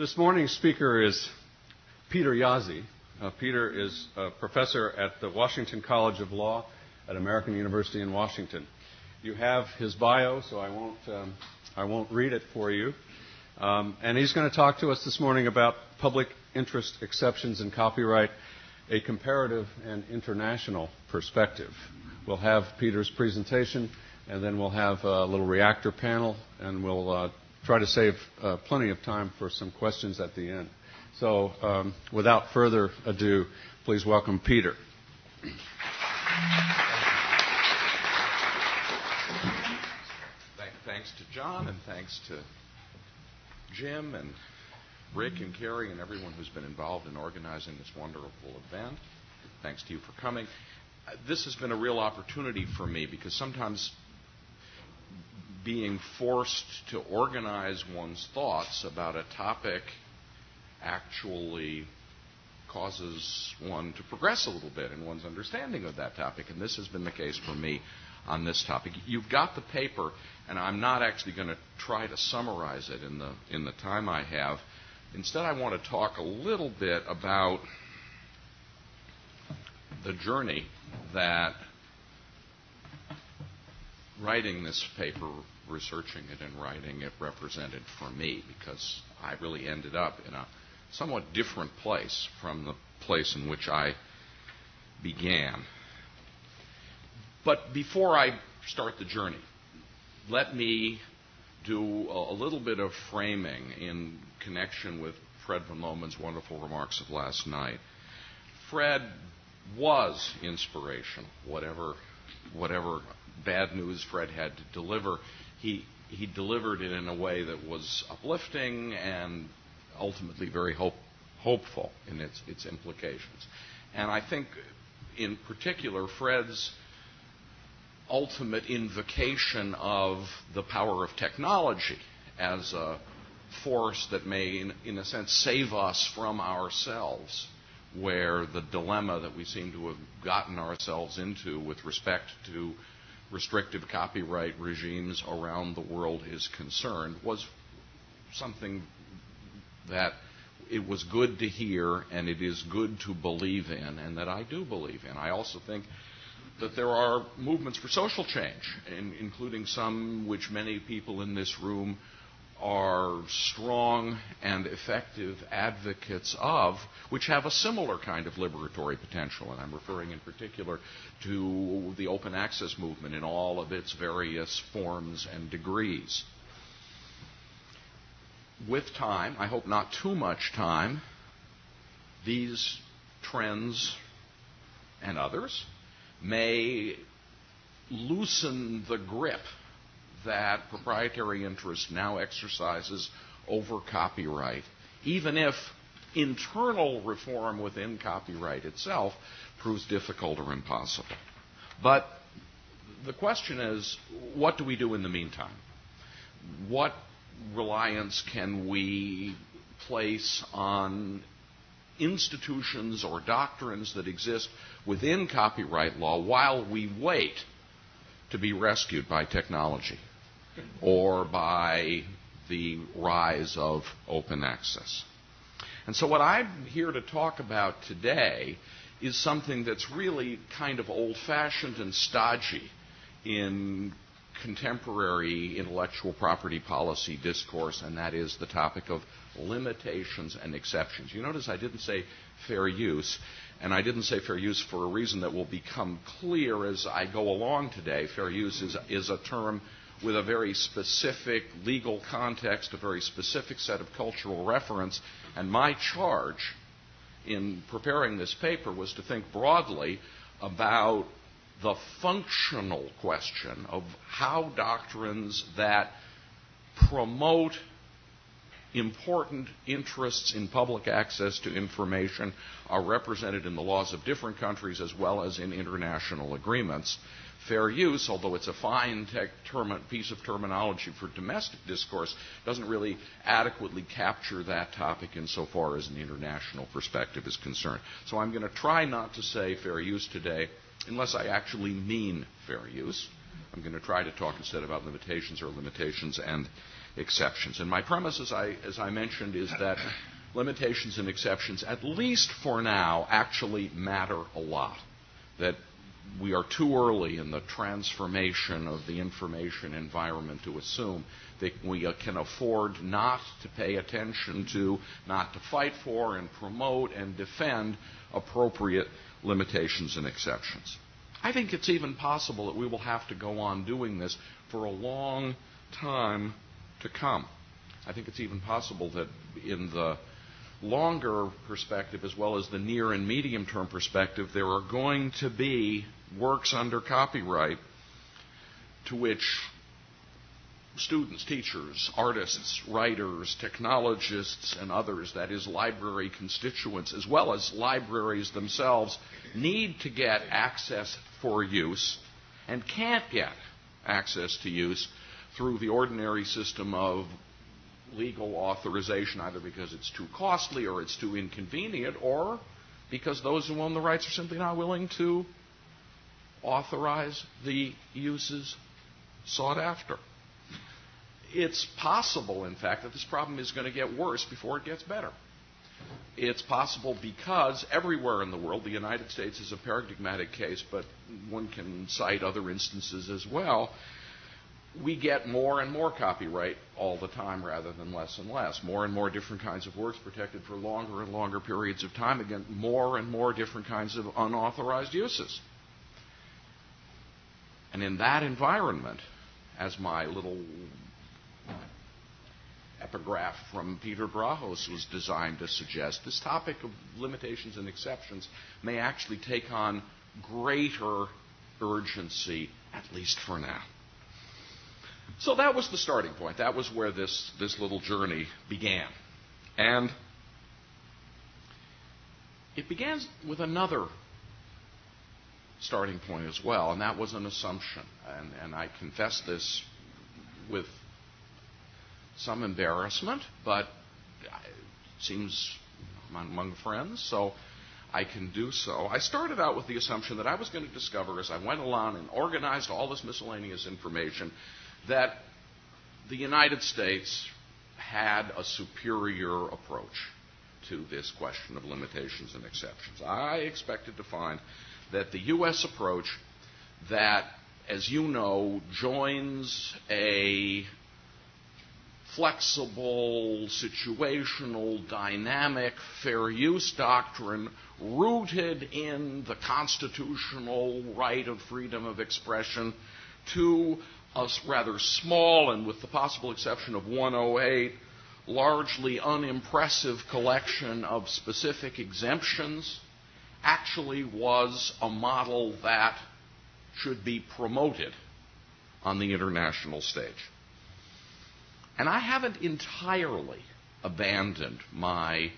This morning's speaker is Peter Jaszi. Uh, Peter is a professor at the Washington College of Law at American University in Washington. You have his bio, so I won't, um, I won't read it for you. Um, and he's going to talk to us this morning about public interest exceptions in copyright, a comparative and international perspective. We'll have Peter's presentation, and then we'll have a little reactor panel, and we'll uh, try to save uh, plenty of time for some questions at the end. So, um, without further ado, please welcome Peter. Thanks to John, and thanks to Jim and Rick and Carrie and everyone who's been involved in organizing this wonderful event. Thanks to you for coming. This has been a real opportunity for me because sometimes being forced to organize one's thoughts about a topic actually causes one to progress a little bit in one's understanding of that topic. And this has been the case for me on this topic. You've got the paper, and I'm not actually going to try to summarize it in the, in the time I have. Instead, I want to talk a little bit about the journey that writing this paper, researching it, and writing it represented for me because I really ended up in a somewhat different place from the place in which I began. But before I start the journey, let me do a, little bit of framing in connection with Fred von Lohmann's wonderful remarks of last night. Fred was inspirational, whatever, whatever bad news Fred had to deliver. He, he delivered it in a way that was uplifting and ultimately very hope, hopeful in its, its implications. And I think, in particular, Fred's ultimate invocation of the power of technology as a force that may, in, in, a sense, save us from ourselves, where the dilemma that we seem to have gotten ourselves into with respect to restrictive copyright regimes around the world is concerned, was something that it was good to hear and it is good to believe in, and that I do believe in. I also think that there are movements for social change, in, including some which many people in this room are strong and effective advocates of, which have a similar kind of liberatory potential. And I'm referring in particular to the open access movement in all of its various forms and degrees. With time, I hope not too much time, these trends and others may loosen the grip that proprietary interest now exercises over copyright, even if internal reform within copyright itself proves difficult or impossible. But the question is what do we do in the meantime? What reliance can we place on institutions or doctrines that exist within copyright law while we wait to be rescued by technology or by the rise of open access. And so, what I'm here to talk about today is something that's really kind of old fashioned and stodgy in contemporary intellectual property policy discourse, and that is the topic of limitations and exceptions. You notice I didn't say fair use, and I didn't say fair use for a reason that will become clear as I go along today. Fair use is, is a term with a very specific legal context, a very specific set of cultural reference, and my charge in preparing this paper was to think broadly about the functional question of how doctrines that promote important interests in public access to information are represented in the laws of different countries as well as in international agreements. Fair use, although it's a fine piece of terminology for domestic discourse, doesn't really adequately capture that topic insofar as an international perspective is concerned. So I'm going to try not to say fair use today unless I actually mean fair use. I'm going to try to talk instead about limitations or limitations and exceptions. And my premise, as I, as I mentioned, is that limitations and exceptions, at least for now, actually matter a lot. That we are too early in the transformation of the information environment to assume that we can afford not to pay attention to, not to fight for, and promote and defend appropriate limitations and exceptions. I think it's even possible that we will have to go on doing this for a long time to come. I think it's even possible that in the longer perspective as well as the near and medium term perspective, there are going to be works under copyright to which students, teachers, artists, writers, technologists, and others, that is, library constituents, as well as libraries themselves, need to get access for use and can't get access to use through the ordinary system of legal authorization, either because it's too costly or it's too inconvenient, or because those who own the rights are simply not willing to authorize the uses sought after. It's possible, in fact, that this problem is going to get worse before it gets better. It's possible because everywhere in the world, the United States is a paradigmatic case, but one can cite other instances as well. We get more and more copyright all the time rather than less and less. More and more different kinds of works protected for longer and longer periods of time. Again, more and more different kinds of unauthorized uses. And in that environment, as my little epigraph from Peter Drahos was designed to suggest, this topic of limitations and exceptions may actually take on greater urgency, at least for now. So that was the starting point. That was where this, this little journey began. And it began with another starting point as well, and that was an assumption. And, and I confess this with some embarrassment, but it seems I'm among friends, so I can do so. I started out with the assumption that I was going to discover as I went along and organized all this miscellaneous information that the United States had a superior approach to this question of limitations and exceptions. I expected to find that the U.S. approach that, as you know, joins a flexible, situational, dynamic, fair use doctrine rooted in the constitutional right of freedom of expression to a rather small and, with the possible exception of 108, largely unimpressive collection of specific exemptions actually was a model that should be promoted on the international stage. And I haven't entirely abandoned my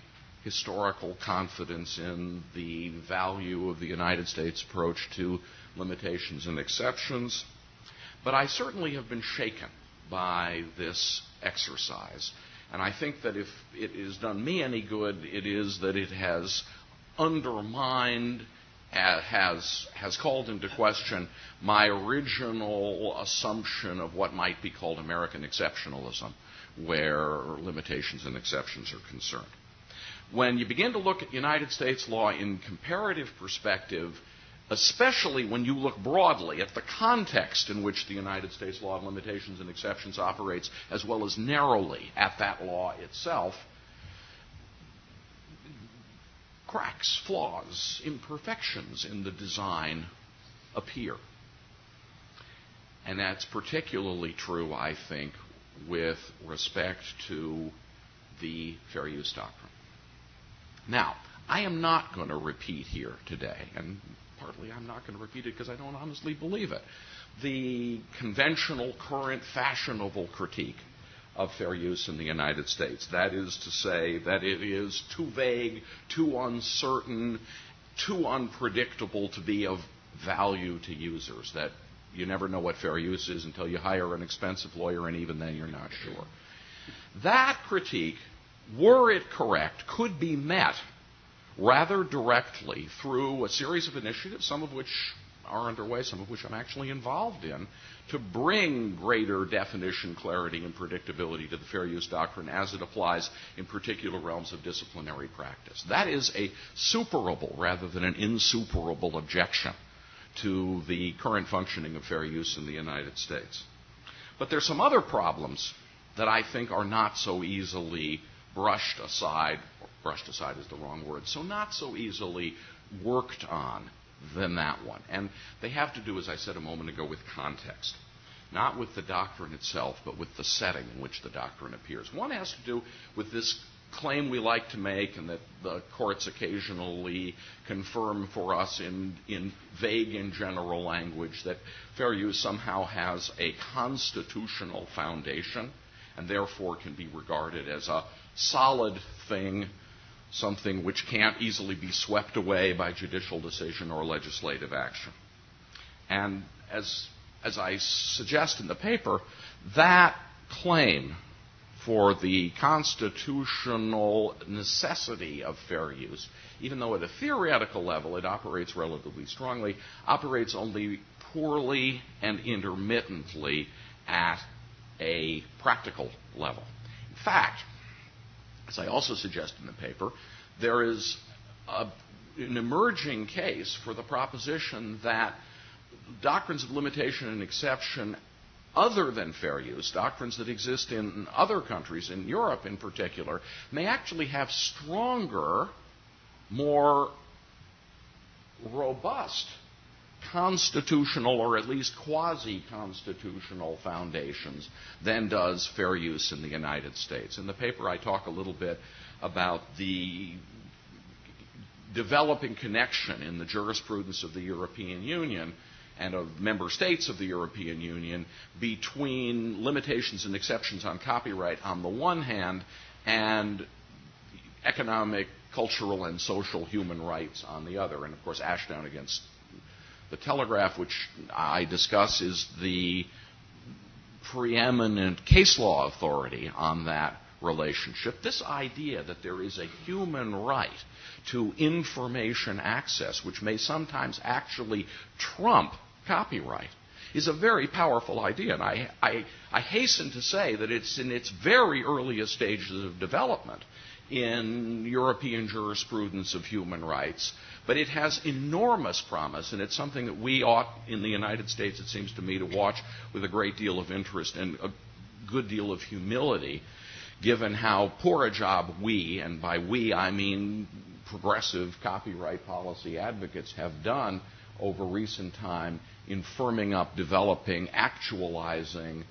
historical confidence in the value of the United States approach to limitations and exceptions, but I certainly have been shaken by this exercise. And I think that if it has done me any good, it is that it has undermined, has, has called into question my original assumption of what might be called American exceptionalism, where limitations and exceptions are concerned. When you begin to look at United States law in comparative perspective, especially when you look broadly at the context in which the United States law of limitations and exceptions operates, as well as narrowly at that law itself, cracks, flaws, imperfections in the design appear. And that's particularly true, I think, with respect to the fair use doctrine. Now, I am not going to repeat here today, and partly I'm not going to repeat it because I don't honestly believe it, the conventional, current, fashionable critique of fair use in the United States. That is to say, that it is too vague, too uncertain, too unpredictable to be of value to users. That you never know what fair use is until you hire an expensive lawyer, and even then you're not sure. That critique, were it correct, could be met rather directly through a series of initiatives, some of which are underway, some of which I'm actually involved in, to bring greater definition, clarity, and predictability to the fair use doctrine as it applies in particular realms of disciplinary practice. That is a superable rather than an insuperable objection to the current functioning of fair use in the United States. But there's some other problems that I think are not so easily brushed aside, brushed aside is the wrong word, so not so easily worked on than that one. And they have to do, as I said a moment ago, with context. Not with the doctrine itself, but with the setting in which the doctrine appears. One has to do with this claim we like to make and that the courts occasionally confirm for us in, in vague and general language that fair use somehow has a constitutional foundation and therefore can be regarded as a solid thing, something which can't easily be swept away by judicial decision or legislative action. And as, as I suggest in the paper, that claim for the constitutional necessity of fair use, even though at a theoretical level it operates relatively strongly, operates only poorly and intermittently at a practical level. In fact, as I also suggest in the paper, there is a, an emerging case for the proposition that doctrines of limitation and exception other than fair use, doctrines that exist in other countries, in Europe in particular, may actually have stronger, more robust constitutional or at least quasi constitutional foundations than does fair use in the United States. In the paper, I talk a little bit about the developing connection in the jurisprudence of the European Union and of member states of the European Union between limitations and exceptions on copyright on the one hand and economic, cultural, and social human rights on the other. And of course, Ashdown against the Telegraph, which I discuss, is the preeminent case law authority on that relationship. This idea that there is a human right to information access, which may sometimes actually trump copyright, is a very powerful idea. And I, I, I hasten to say that it's in its very earliest stages of development in European jurisprudence of human rights, but it has enormous promise, and it's something that we ought, in the United States, it seems to me, to watch with a great deal of interest and a good deal of humility, given how poor a job we, and by we I mean progressive copyright policy advocates, have done over recent time in firming up, developing, actualizing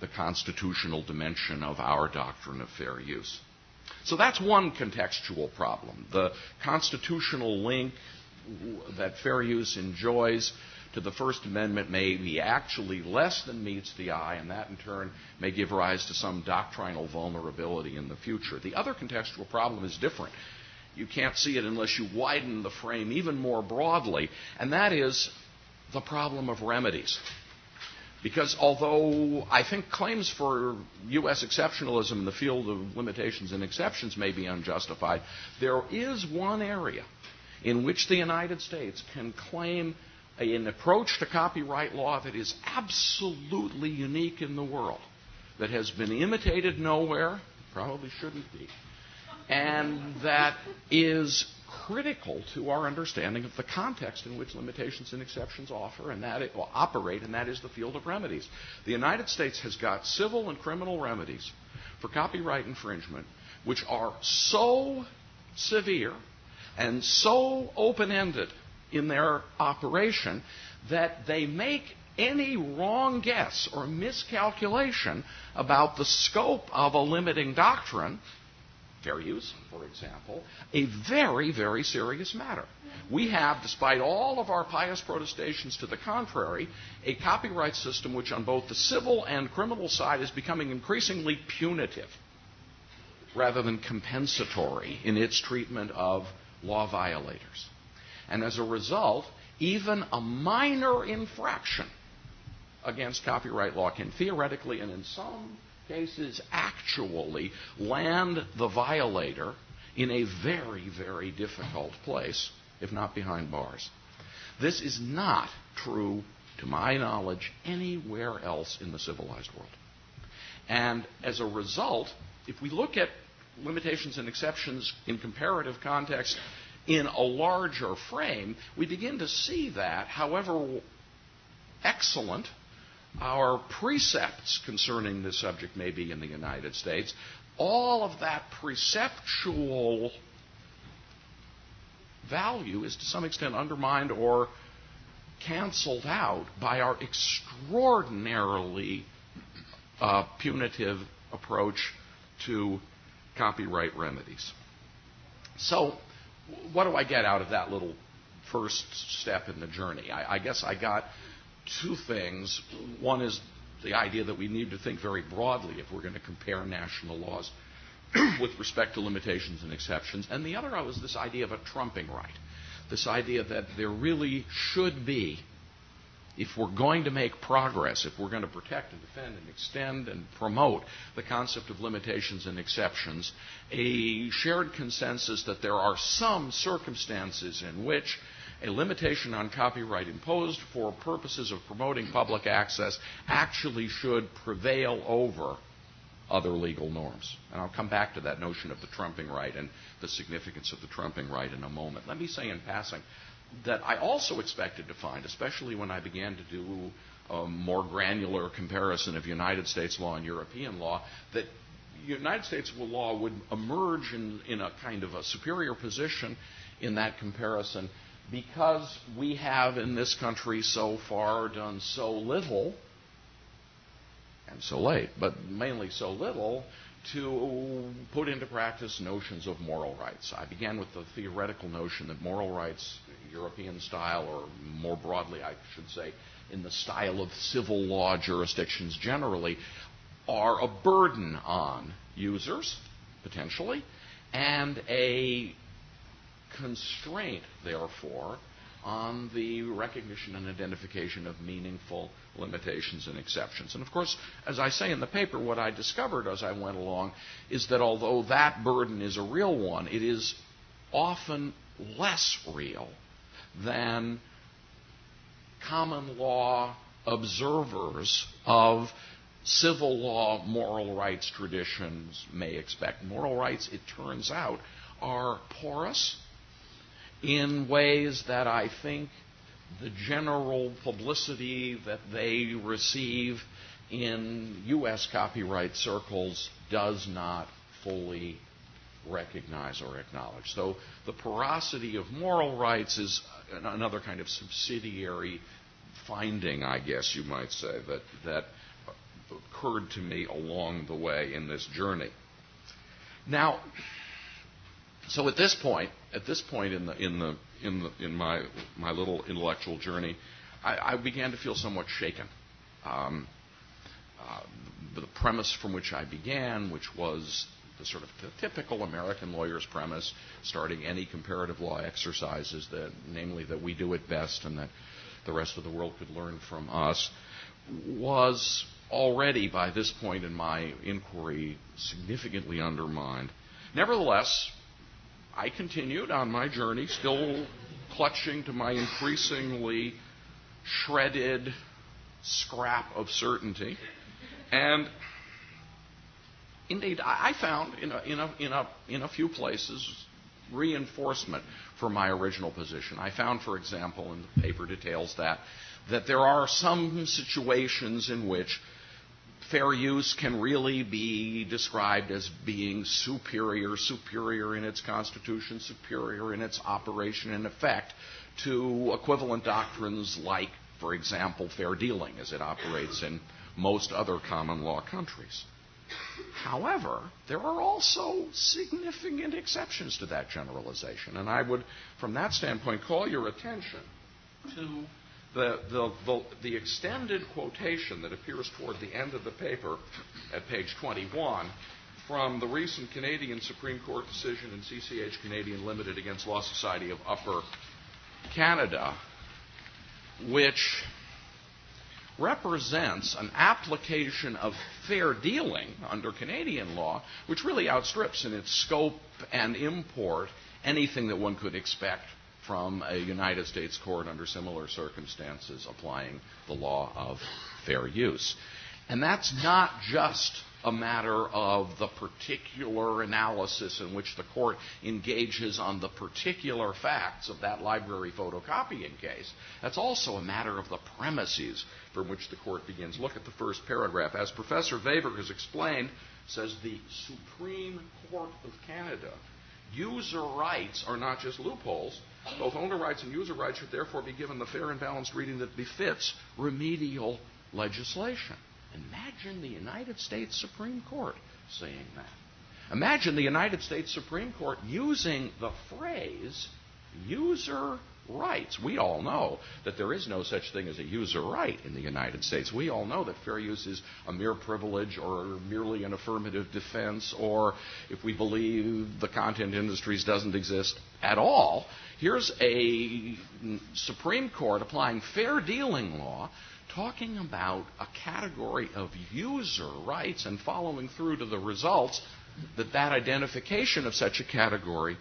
the constitutional dimension of our doctrine of fair use. So that's one contextual problem. The constitutional link that fair use enjoys to the First Amendment may be actually less than meets the eye, and that in turn may give rise to some doctrinal vulnerability in the future. The other contextual problem is different. You can't see it unless you widen the frame even more broadly, and that is the problem of remedies. Because although I think claims for U.S. exceptionalism in the field of limitations and exceptions may be unjustified, there is one area in which the United States can claim an approach to copyright law that is absolutely unique in the world, that has been imitated nowhere, probably shouldn't be, and that is critical to our understanding of the context in which limitations and exceptions offer and that it will operate, and that is the field of remedies. The United States has got civil and criminal remedies for copyright infringement which are so severe and so open ended in their operation that they make any wrong guess or miscalculation about the scope of a limiting doctrine fair use, for example, a very, very serious matter. We have, despite all of our pious protestations to the contrary, a copyright system which, on both the civil and criminal side, is becoming increasingly punitive rather than compensatory in its treatment of law violators. And as a result, even a minor infraction against copyright law can theoretically and in some cases actually land the violator in a very, very difficult place, if not behind bars. This is not true, to my knowledge, anywhere else in the civilized world. And as a result, if we look at limitations and exceptions in comparative context in a larger frame, we begin to see that, however excellent our precepts concerning this subject may be in the United States, all of that preceptual value is to some extent undermined or canceled out by our extraordinarily uh, punitive approach to copyright remedies. So, what do I get out of that little first step in the journey? I, I guess I got two things. One is the idea that we need to think very broadly if we're going to compare national laws with respect to limitations and exceptions. And the other was this idea of a trumping right. This idea that there really should be, if we're going to make progress, if we're going to protect and defend and extend and promote the concept of limitations and exceptions, a shared consensus that there are some circumstances in which a limitation on copyright imposed for purposes of promoting public access actually should prevail over other legal norms. And I'll come back to that notion of the trumping right and the significance of the trumping right in a moment. Let me say in passing that I also expected to find, especially when I began to do a more granular comparison of United States law and European law, that United States law would emerge in, in a kind of a superior position in that comparison because we have in this country so far done so little and so late, but mainly so little to put into practice notions of moral rights. I began with the theoretical notion that moral rights, European style, or more broadly, I should say, in the style of civil law jurisdictions generally, are a burden on users, potentially, and a constraint, therefore, on the recognition and identification of meaningful limitations and exceptions. And of course, as I say in the paper, what I discovered as I went along is that although that burden is a real one, it is often less real than common law observers of civil law moral rights traditions may expect. Moral rights, it turns out, are porous in ways that I think the general publicity that they receive in U.S. copyright circles does not fully recognize or acknowledge. So the porosity of moral rights is another kind of subsidiary finding, I guess you might say, that, that occurred to me along the way in this journey. Now, so at this point, at this point in the in the in the in my my little intellectual journey, I, I began to feel somewhat shaken. Um, uh, the premise from which I began, which was the sort of the typical American lawyer's premise, starting any comparative law exercises, that namely that we do it best and that the rest of the world could learn from us, was already by this point in my inquiry significantly undermined. Nevertheless, I continued on my journey, still clutching to my increasingly shredded scrap of certainty. And indeed, I found in a, in a, in a, in a few places reinforcement for my original position. I found, for example, in the paper details that, that there are some situations in which fair use can really be described as being superior, superior in its constitution, superior in its operation and effect to equivalent doctrines like, for example, fair dealing as it operates in most other common law countries. However, there are also significant exceptions to that generalization, and I would, from that standpoint, call your attention to the, extended quotation that appears toward the end of the paper at page 21 from the recent Canadian Supreme Court decision in CCH Canadian Limited against Law Society of Upper Canada, which represents an application of fair dealing under Canadian law, which really outstrips in its scope and import anything that one could expect from a United States court under similar circumstances applying the law of fair use. And that's not just a matter of the particular analysis in which the court engages on the particular facts of that library photocopying case. That's also a matter of the premises from which the court begins. Look at the first paragraph. As Professor Vaver has explained, says the Supreme Court of Canada, user rights are not just loopholes. Both owner rights and user rights should therefore be given the fair and balanced reading that befits remedial legislation. Imagine the United States Supreme Court saying that. Imagine the United States Supreme Court using the phrase user rights. We all know that there is no such thing as a user right in the United States. We all know that fair use is a mere privilege or merely an affirmative defense, or if we believe the content industries doesn't exist at all. Here's a Supreme Court applying fair dealing law talking about a category of user rights and following through to the results that that identification of such a category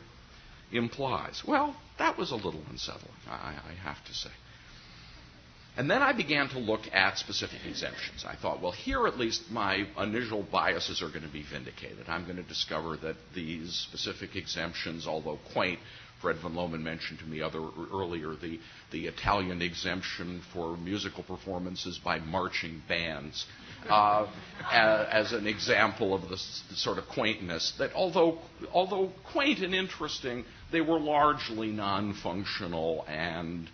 implies. Well, that was a little unsettling, I, I have to say. And then I began to look at specific exemptions. I thought, well, here at least my initial biases are going to be vindicated. I'm going to discover that these specific exemptions, although quaint, Fred von Lohmann mentioned to me other, earlier the, the Italian exemption for musical performances by marching bands uh, as, an example of the, the sort of quaintness that, although, although quaint and interesting, they were largely non functional and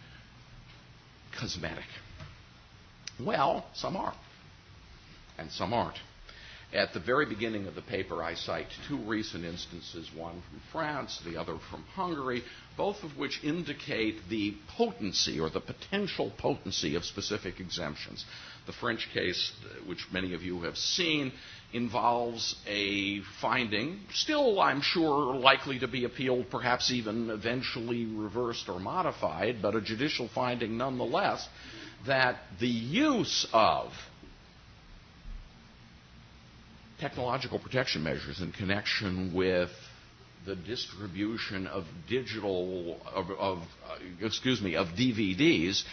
cosmetic. Well, some are, and some aren't. At the very beginning of the paper, I cite two recent instances, one from France, the other from Hungary, both of which indicate the potency or the potential potency of specific exemptions. The French case, which many of you have seen, involves a finding, still, I'm sure, likely to be appealed, perhaps even eventually reversed or modified, but a judicial finding nonetheless, that the use of technological protection measures in connection with the distribution of digital of, of uh, excuse me of DVDs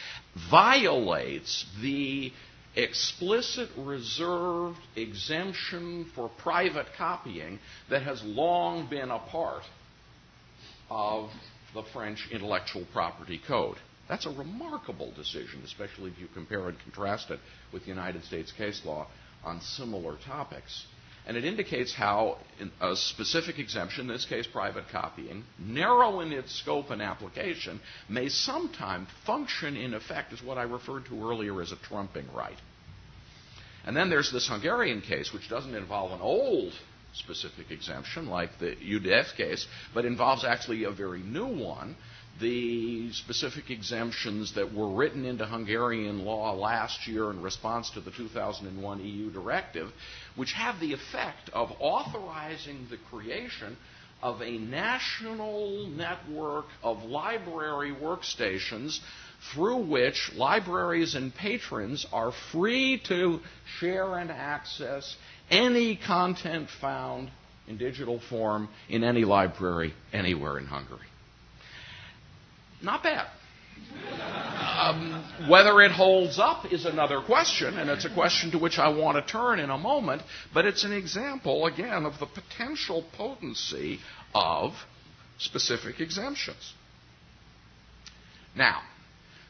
violates the explicit reserved exemption for private copying that has long been a part of the French intellectual property code. That's a remarkable decision, especially if you compare and contrast it with United States case law on similar topics. And it indicates how a specific exemption, in this case private copying, narrow in its scope and application, may sometime function in effect as what I referred to earlier as a trumping right. And then there's this Hungarian case, which doesn't involve an old specific exemption like the UDF case, but involves actually a very new one the specific exemptions that were written into Hungarian law last year in response to the 2001 EU directive, which have the effect of authorizing the creation of a national network of library workstations through which libraries and patrons are free to share and access any content found in digital form in any library anywhere in Hungary. Not bad. Um, whether it holds up is another question, and it's a question to which I want to turn in a moment, but it's an example, again, of the potential potency of specific exemptions. Now,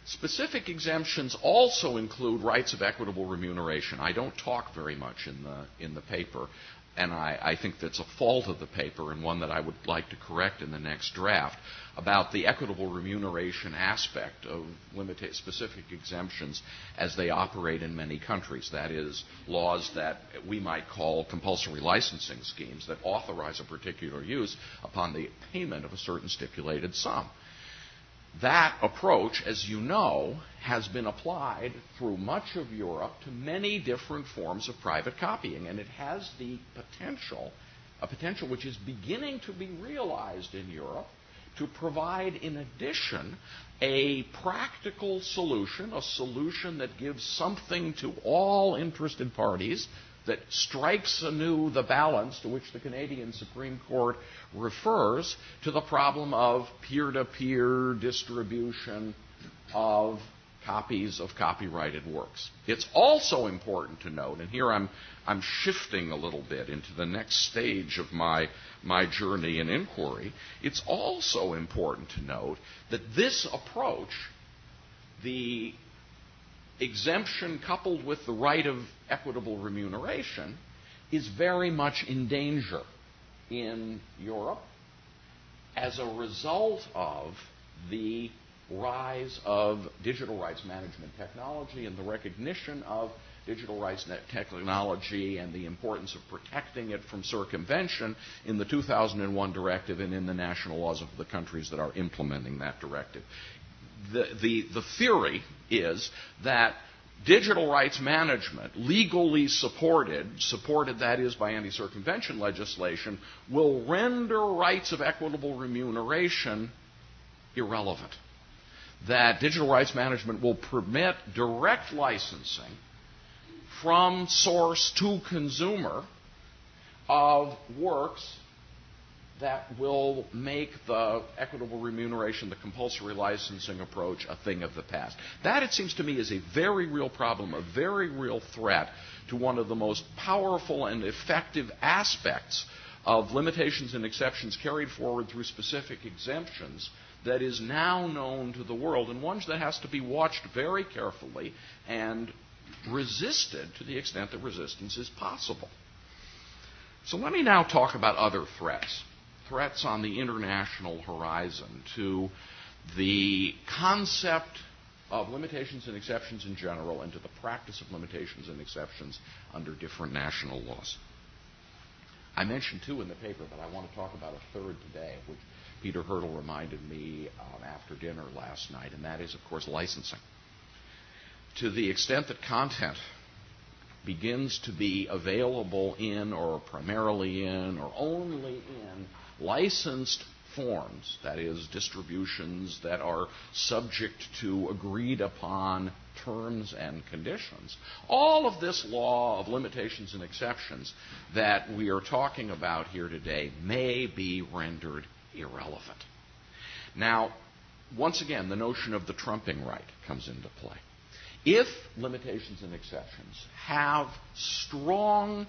specific exemptions also include rights of equitable remuneration. I don't talk very much in the, in the paper and I, I, think that's a fault of the paper and one that I would like to correct in the next draft, about the equitable remuneration aspect of limita- specific exemptions as they operate in many countries. That is, laws that we might call compulsory licensing schemes that authorize a particular use upon the payment of a certain stipulated sum. That approach, as you know, has been applied through much of Europe to many different forms of private copying, and it has the potential, a potential which is beginning to be realized in Europe, to provide, in addition, a practical solution, a solution that gives something to all interested parties that strikes anew the balance to which the Canadian Supreme Court refers to the problem of peer to peer distribution of copies of copyrighted works. It's also important to note, and here I'm, I'm shifting a little bit into the next stage of my, my journey and inquiry, it's also important to note that this approach, the exemption coupled with the right of equitable remuneration, is very much in danger in Europe as a result of the rise of digital rights management technology and the recognition of digital rights technology and the importance of protecting it from circumvention in the 2001 directive and in the national laws of the countries that are implementing that directive. The, the, the theory is that digital rights management, legally supported, supported that is by anti circumvention legislation, will render rights of equitable remuneration irrelevant that digital rights management will permit direct licensing from source to consumer of works that will make the equitable remuneration, the compulsory licensing approach, a thing of the past. That, it seems to me, is a very real problem, a very real threat to one of the most powerful and effective aspects of limitations and exceptions carried forward through specific exemptions that is now known to the world, and one that has to be watched very carefully and resisted to the extent that resistance is possible. So let me now talk about other threats, threats on the international horizon to the concept of limitations and exceptions in general and to the practice of limitations and exceptions under different national laws. I mentioned two in the paper, but I want to talk about a third today, which Peter Hirtle reminded me um, after dinner last night, and that is, of course, licensing. To the extent that content begins to be available in, or primarily in, or only in licensed forms, that is, distributions that are subject to agreed upon terms and conditions. All of this law of limitations and exceptions that we are talking about here today may be rendered irrelevant. Now, once again, the notion of the trumping right comes into play. If limitations and exceptions have strong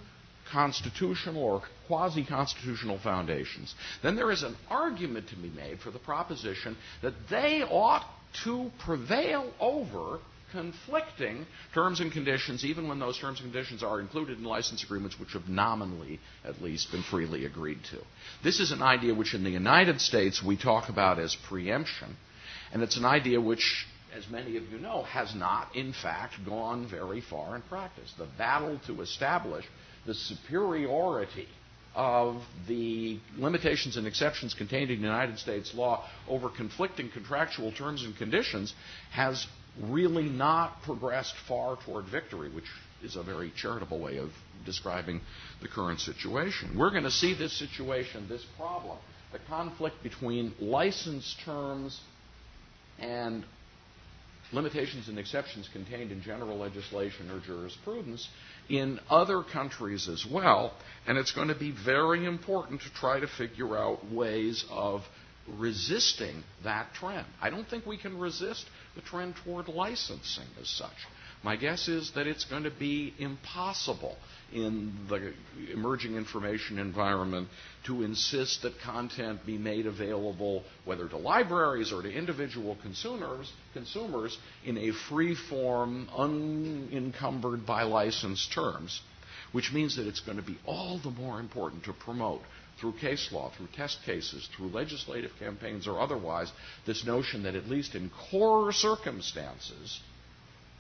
constitutional or quasi constitutional foundations, then there is an argument to be made for the proposition that they ought to prevail over conflicting terms and conditions, even when those terms and conditions are included in license agreements which have nominally, at least, been freely agreed to. This is an idea which in the United States we talk about as preemption, and it's an idea which, as many of you know, has not, in fact, gone very far in practice. The battle to establish the superiority of the limitations and exceptions contained in United States law over conflicting contractual terms and conditions has really not progressed far toward victory, which is a very charitable way of describing the current situation. We're going to see this situation, this problem, the conflict between license terms and limitations and exceptions contained in general legislation or jurisprudence in other countries as well. And it's going to be very important to try to figure out ways of resisting that trend. I don't think we can resist the trend toward licensing as such. My guess is that it's going to be impossible in the emerging information environment to insist that content be made available, whether to libraries or to individual consumers, consumers in a free form, unencumbered by license terms, which means that it's going to be all the more important to promote through case law, through test cases, through legislative campaigns or otherwise, this notion that at least in core circumstances,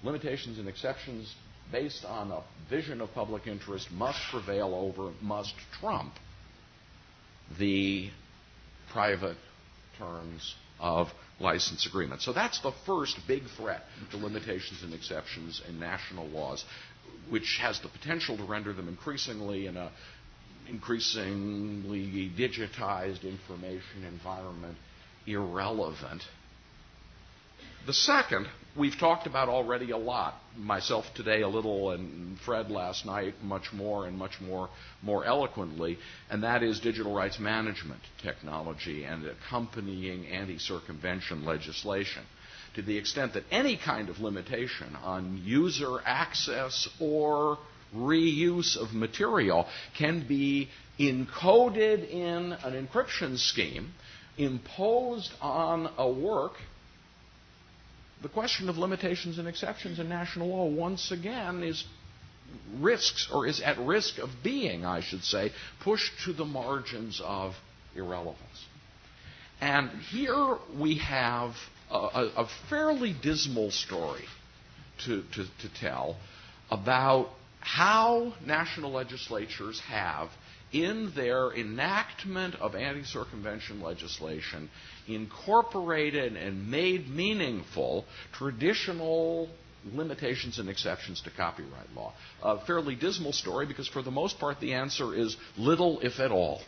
limitations and exceptions based on a vision of public interest must prevail over, must trump the private terms of license agreements. So that's the first big threat to limitations and exceptions in national laws, which has the potential to render them increasingly in a increasingly digitized information environment irrelevant. The second, we've talked about already a lot. Myself today a little, and Fred last night much more and much more more eloquently, and that is digital rights management technology and accompanying anti-circumvention legislation. To the extent that any kind of limitation on user access or reuse of material can be encoded in an encryption scheme imposed on a work the question of limitations and exceptions in national law once again is risks or is at risk of being, I should say, pushed to the margins of irrelevance. And here we have a, a fairly dismal story to, to, to tell about how national legislatures have in their enactment of anti circumvention legislation, incorporated and made meaningful traditional limitations and exceptions to copyright law. A fairly dismal story because, for the most part, the answer is little, if at all.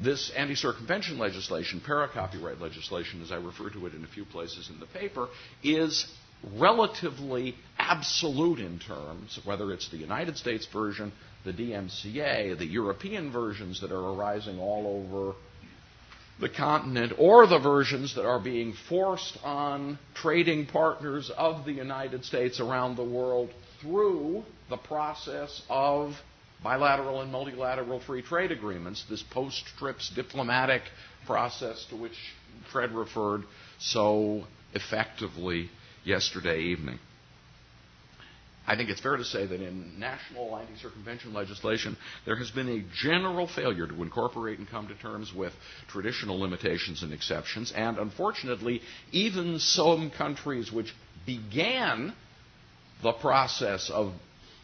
This anti circumvention legislation, para copyright legislation, as I refer to it in a few places in the paper, is relatively absolute in terms, whether it's the United States version, the DMCA, the European versions that are arising all over the continent, or the versions that are being forced on trading partners of the United States around the world through the process of bilateral and multilateral free trade agreements, this post TRIPS diplomatic process to which Fred referred so effectively yesterday evening. I think it's fair to say that in national anti circumvention legislation, there has been a general failure to incorporate and come to terms with traditional limitations and exceptions. And unfortunately, even some countries which began the process of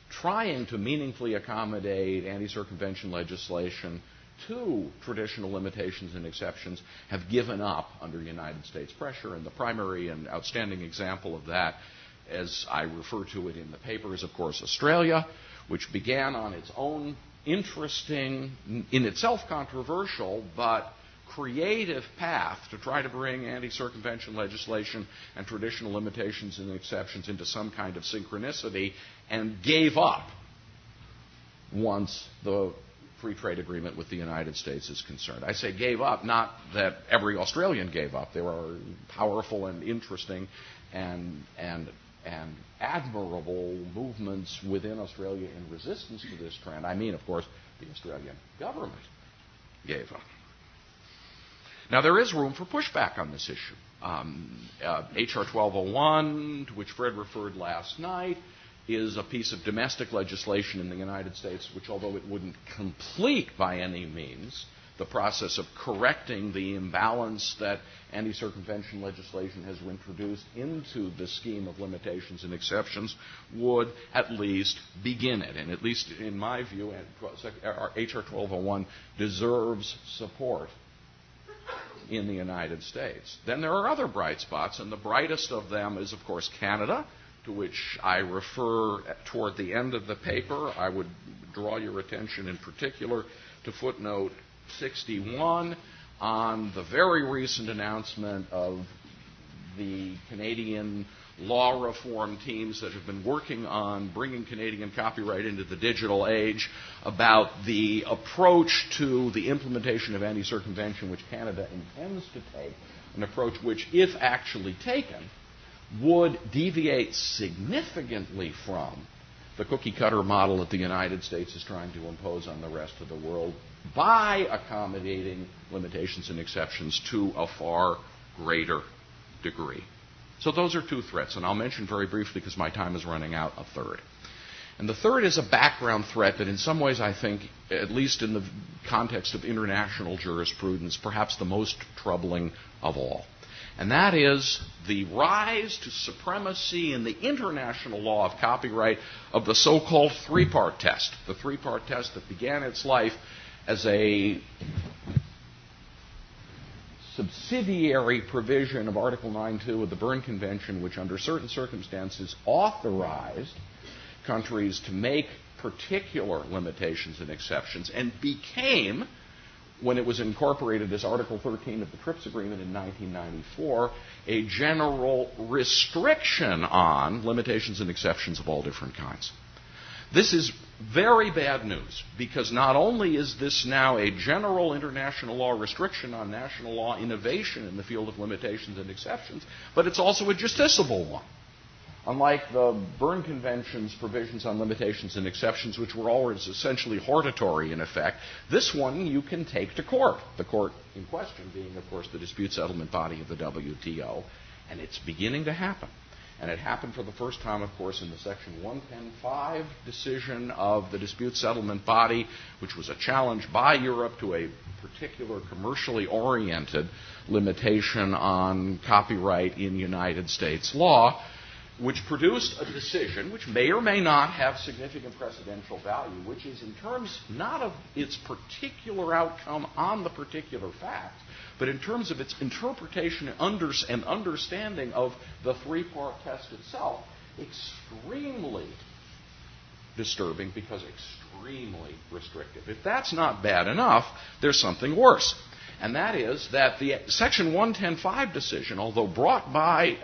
trying to meaningfully accommodate anti circumvention legislation to traditional limitations and exceptions have given up under United States pressure. And the primary and outstanding example of that as I refer to it in the paper, is of course Australia, which began on its own interesting, in itself controversial, but creative path to try to bring anti circumvention legislation and traditional limitations and exceptions into some kind of synchronicity and gave up once the free trade agreement with the United States is concerned. I say gave up, not that every Australian gave up. There are powerful and interesting and, and and admirable movements within Australia in resistance to this trend. I mean, of course, the Australian government gave up. Now, there is room for pushback on this issue. Um, uh, H.R. 1201, to which Fred referred last night, is a piece of domestic legislation in the United States, which, although it wouldn't complete by any means the process of correcting the imbalance that anti circumvention legislation has introduced into the scheme of limitations and exceptions would at least begin it. And at least in my view, H.R. 1201 deserves support in the United States. Then there are other bright spots, and the brightest of them is, of course, Canada, to which I refer toward the end of the paper. I would draw your attention in particular to footnote 61 on the very recent announcement of the Canadian law reform teams that have been working on bringing Canadian copyright into the digital age about the approach to the implementation of anti circumvention which Canada intends to take, an approach which, if actually taken, would deviate significantly from the cookie cutter model that the United States is trying to impose on the rest of the world by accommodating limitations and exceptions to a far greater degree. So those are two threats, and I'll mention very briefly because my time is running out a third. And the third is a background threat that, in some ways, I think, at least in the context of international jurisprudence, perhaps the most troubling of all and that is the rise to supremacy in the international law of copyright of the so called three part test. The three part test that began its life as a subsidiary provision of Article 9.2 of the Berne Convention, which under certain circumstances authorized countries to make particular limitations and exceptions, and became when it was incorporated as Article 13 of the TRIPS Agreement in 1994, a general restriction on limitations and exceptions of all different kinds. This is very bad news because not only is this now a general international law restriction on national law innovation in the field of limitations and exceptions, but it's also a justiciable one. Unlike the Berne Convention's provisions on limitations and exceptions, which were always essentially hortatory in effect, this one you can take to court. The court in question being, of course, the dispute settlement body of the WTO, and it's beginning to happen. And it happened for the first time, of course, in the Section 110.5 decision of the dispute settlement body, which was a challenge by Europe to a particular commercially oriented limitation on copyright in United States law which produced a decision which may or may not have significant precedential value, which is in terms not of its particular outcome on the particular fact, but in terms of its interpretation and understanding of the three part test itself, extremely disturbing because extremely restrictive. If that's not bad enough, there's something worse and that is that the Section 110.5 decision, although brought by,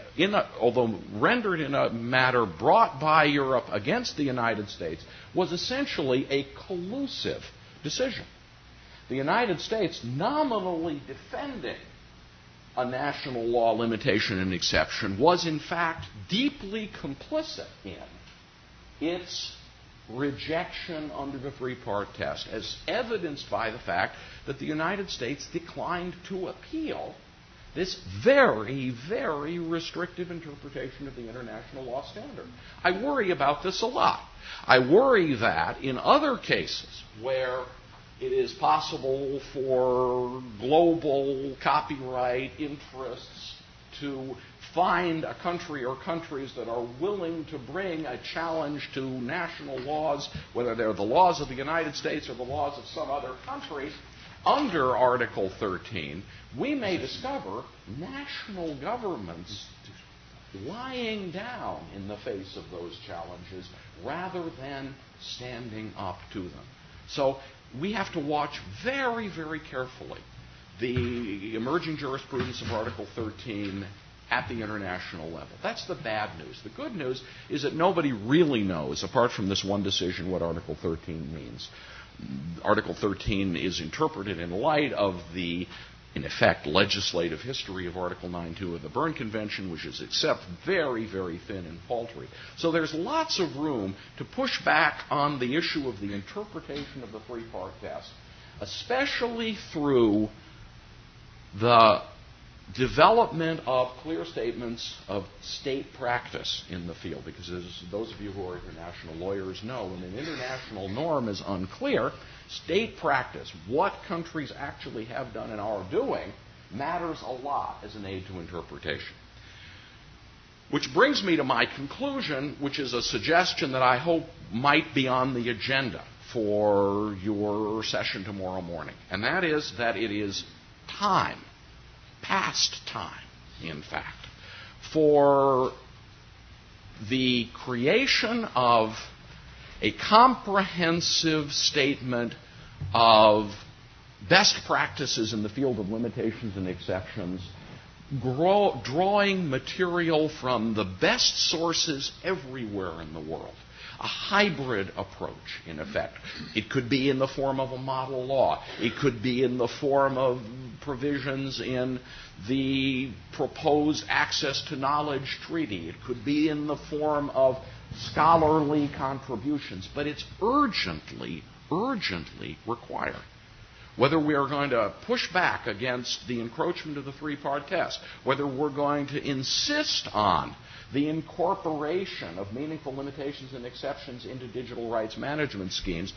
although rendered in a matter brought by Europe against the United States, was essentially a collusive decision. The United States nominally defending a national law limitation and exception was in fact deeply complicit in its rejection under the three part test, as evidenced by the fact that the United States declined to appeal this very, very restrictive interpretation of the international law standard. I worry about this a lot. I worry that in other cases where it is possible for global copyright interests to find a country or countries that are willing to bring a challenge to national laws, whether they're the laws of the United States or the laws of some other country, under Article 13, we may discover national governments lying down in the face of those challenges rather than standing up to them. So we have to watch very, very carefully the emerging jurisprudence of Article 13 at the international level. That's the bad news. The good news is that nobody really knows, apart from this one decision, what Article 13 means. Article 13 is interpreted in light of the, in effect, legislative history of Article 9.2 of the Berne Convention, which is except very, very thin and paltry. So there's lots of room to push back on the issue of the interpretation of the three part test, especially through the development of clear statements of state practice in the field. Because as those of you who are international lawyers know, when an international norm is unclear, state practice, what countries actually have done and are doing, matters a lot as an aid to interpretation. Which brings me to my conclusion, which is a suggestion that I hope might be on the agenda for your session tomorrow morning. And that is that it is time past time, in fact, for the creation of a comprehensive statement of best practices in the field of limitations and exceptions, grow, drawing material from the best sources everywhere in the world a hybrid approach, in effect. It could be in the form of a model law. It could be in the form of provisions in the proposed Access to Knowledge Treaty. It could be in the form of scholarly contributions. But it's urgently, urgently required. Whether we are going to push back against the encroachment of the three part test, whether we're going to insist on the incorporation of meaningful limitations and exceptions into digital rights management schemes,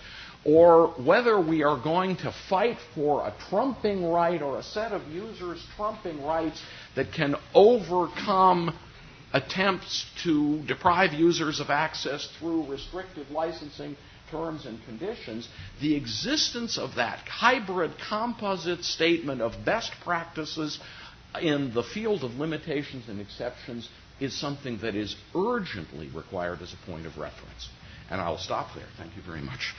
or whether we are going to fight for a trumping right or a set of users' trumping rights that can overcome attempts to deprive users of access through restrictive licensing terms and conditions, the existence of that hybrid composite statement of best practices in the field of limitations and exceptions is something that is urgently required as a point of reference. And I'll stop there. Thank you very much.